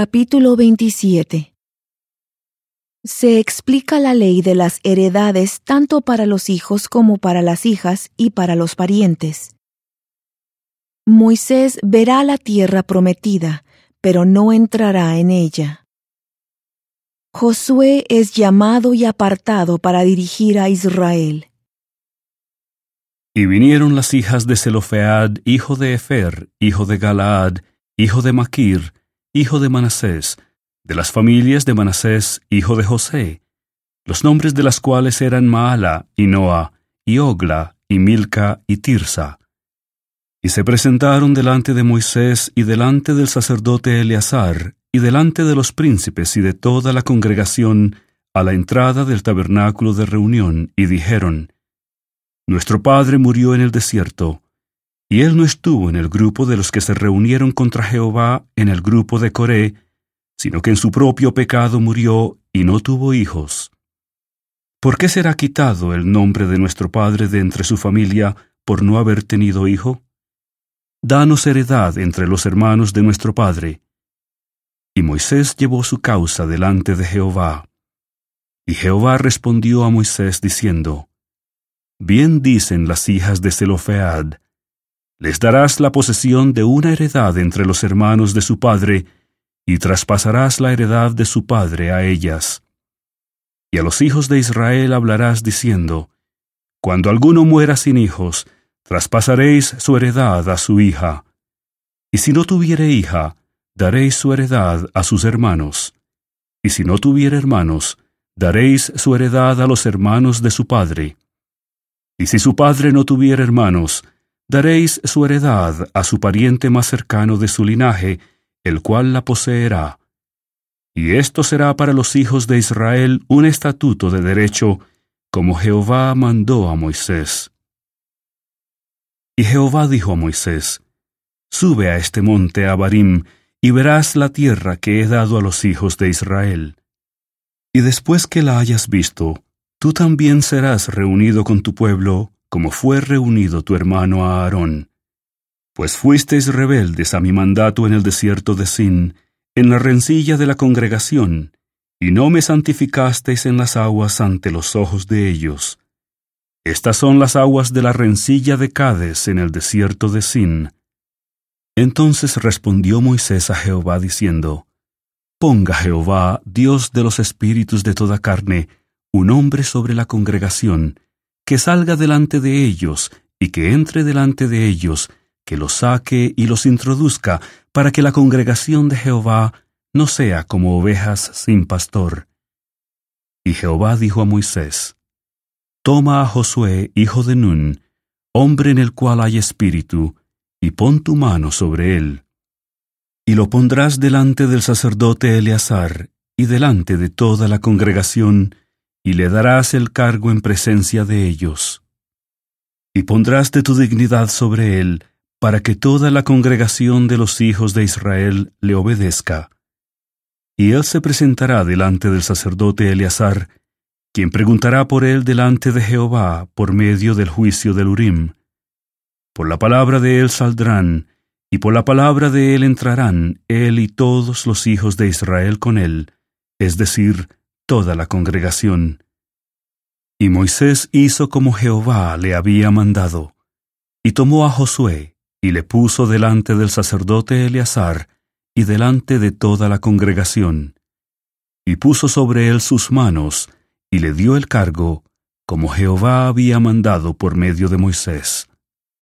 Capítulo 27 Se explica la ley de las heredades tanto para los hijos como para las hijas y para los parientes. Moisés verá la tierra prometida, pero no entrará en ella. Josué es llamado y apartado para dirigir a Israel. Y vinieron las hijas de Zelofead, hijo de Efer, hijo de Galaad, hijo de Maquir, hijo de Manasés, de las familias de Manasés, hijo de José, los nombres de las cuales eran Maala, y Noa, y Ogla, y Milca, y Tirsa. Y se presentaron delante de Moisés y delante del sacerdote Eleazar, y delante de los príncipes y de toda la congregación, a la entrada del tabernáculo de reunión, y dijeron, Nuestro padre murió en el desierto, y él no estuvo en el grupo de los que se reunieron contra Jehová en el grupo de Coré, sino que en su propio pecado murió y no tuvo hijos. ¿Por qué será quitado el nombre de nuestro padre de entre su familia por no haber tenido hijo? Danos heredad entre los hermanos de nuestro padre. Y Moisés llevó su causa delante de Jehová. Y Jehová respondió a Moisés diciendo, Bien dicen las hijas de Zelofead, les darás la posesión de una heredad entre los hermanos de su padre, y traspasarás la heredad de su padre a ellas. Y a los hijos de Israel hablarás diciendo, Cuando alguno muera sin hijos, traspasaréis su heredad a su hija. Y si no tuviere hija, daréis su heredad a sus hermanos. Y si no tuviere hermanos, daréis su heredad a los hermanos de su padre. Y si su padre no tuviere hermanos, daréis su heredad a su pariente más cercano de su linaje, el cual la poseerá. Y esto será para los hijos de Israel un estatuto de derecho, como Jehová mandó a Moisés. Y Jehová dijo a Moisés, Sube a este monte Abarim, y verás la tierra que he dado a los hijos de Israel. Y después que la hayas visto, tú también serás reunido con tu pueblo, como fue reunido tu hermano Aarón. Pues fuisteis rebeldes a mi mandato en el desierto de Sin, en la rencilla de la congregación, y no me santificasteis en las aguas ante los ojos de ellos. Estas son las aguas de la rencilla de Cades en el desierto de Sin. Entonces respondió Moisés a Jehová diciendo, Ponga Jehová, Dios de los espíritus de toda carne, un hombre sobre la congregación, que salga delante de ellos y que entre delante de ellos, que los saque y los introduzca, para que la congregación de Jehová no sea como ovejas sin pastor. Y Jehová dijo a Moisés, Toma a Josué, hijo de Nun, hombre en el cual hay espíritu, y pon tu mano sobre él. Y lo pondrás delante del sacerdote Eleazar, y delante de toda la congregación, y le darás el cargo en presencia de ellos. Y pondrás de tu dignidad sobre él, para que toda la congregación de los hijos de Israel le obedezca. Y él se presentará delante del sacerdote Eleazar, quien preguntará por él delante de Jehová por medio del juicio del Urim. Por la palabra de él saldrán, y por la palabra de él entrarán él y todos los hijos de Israel con él, es decir, toda la congregación. Y Moisés hizo como Jehová le había mandado, y tomó a Josué, y le puso delante del sacerdote Eleazar, y delante de toda la congregación, y puso sobre él sus manos, y le dio el cargo, como Jehová había mandado por medio de Moisés.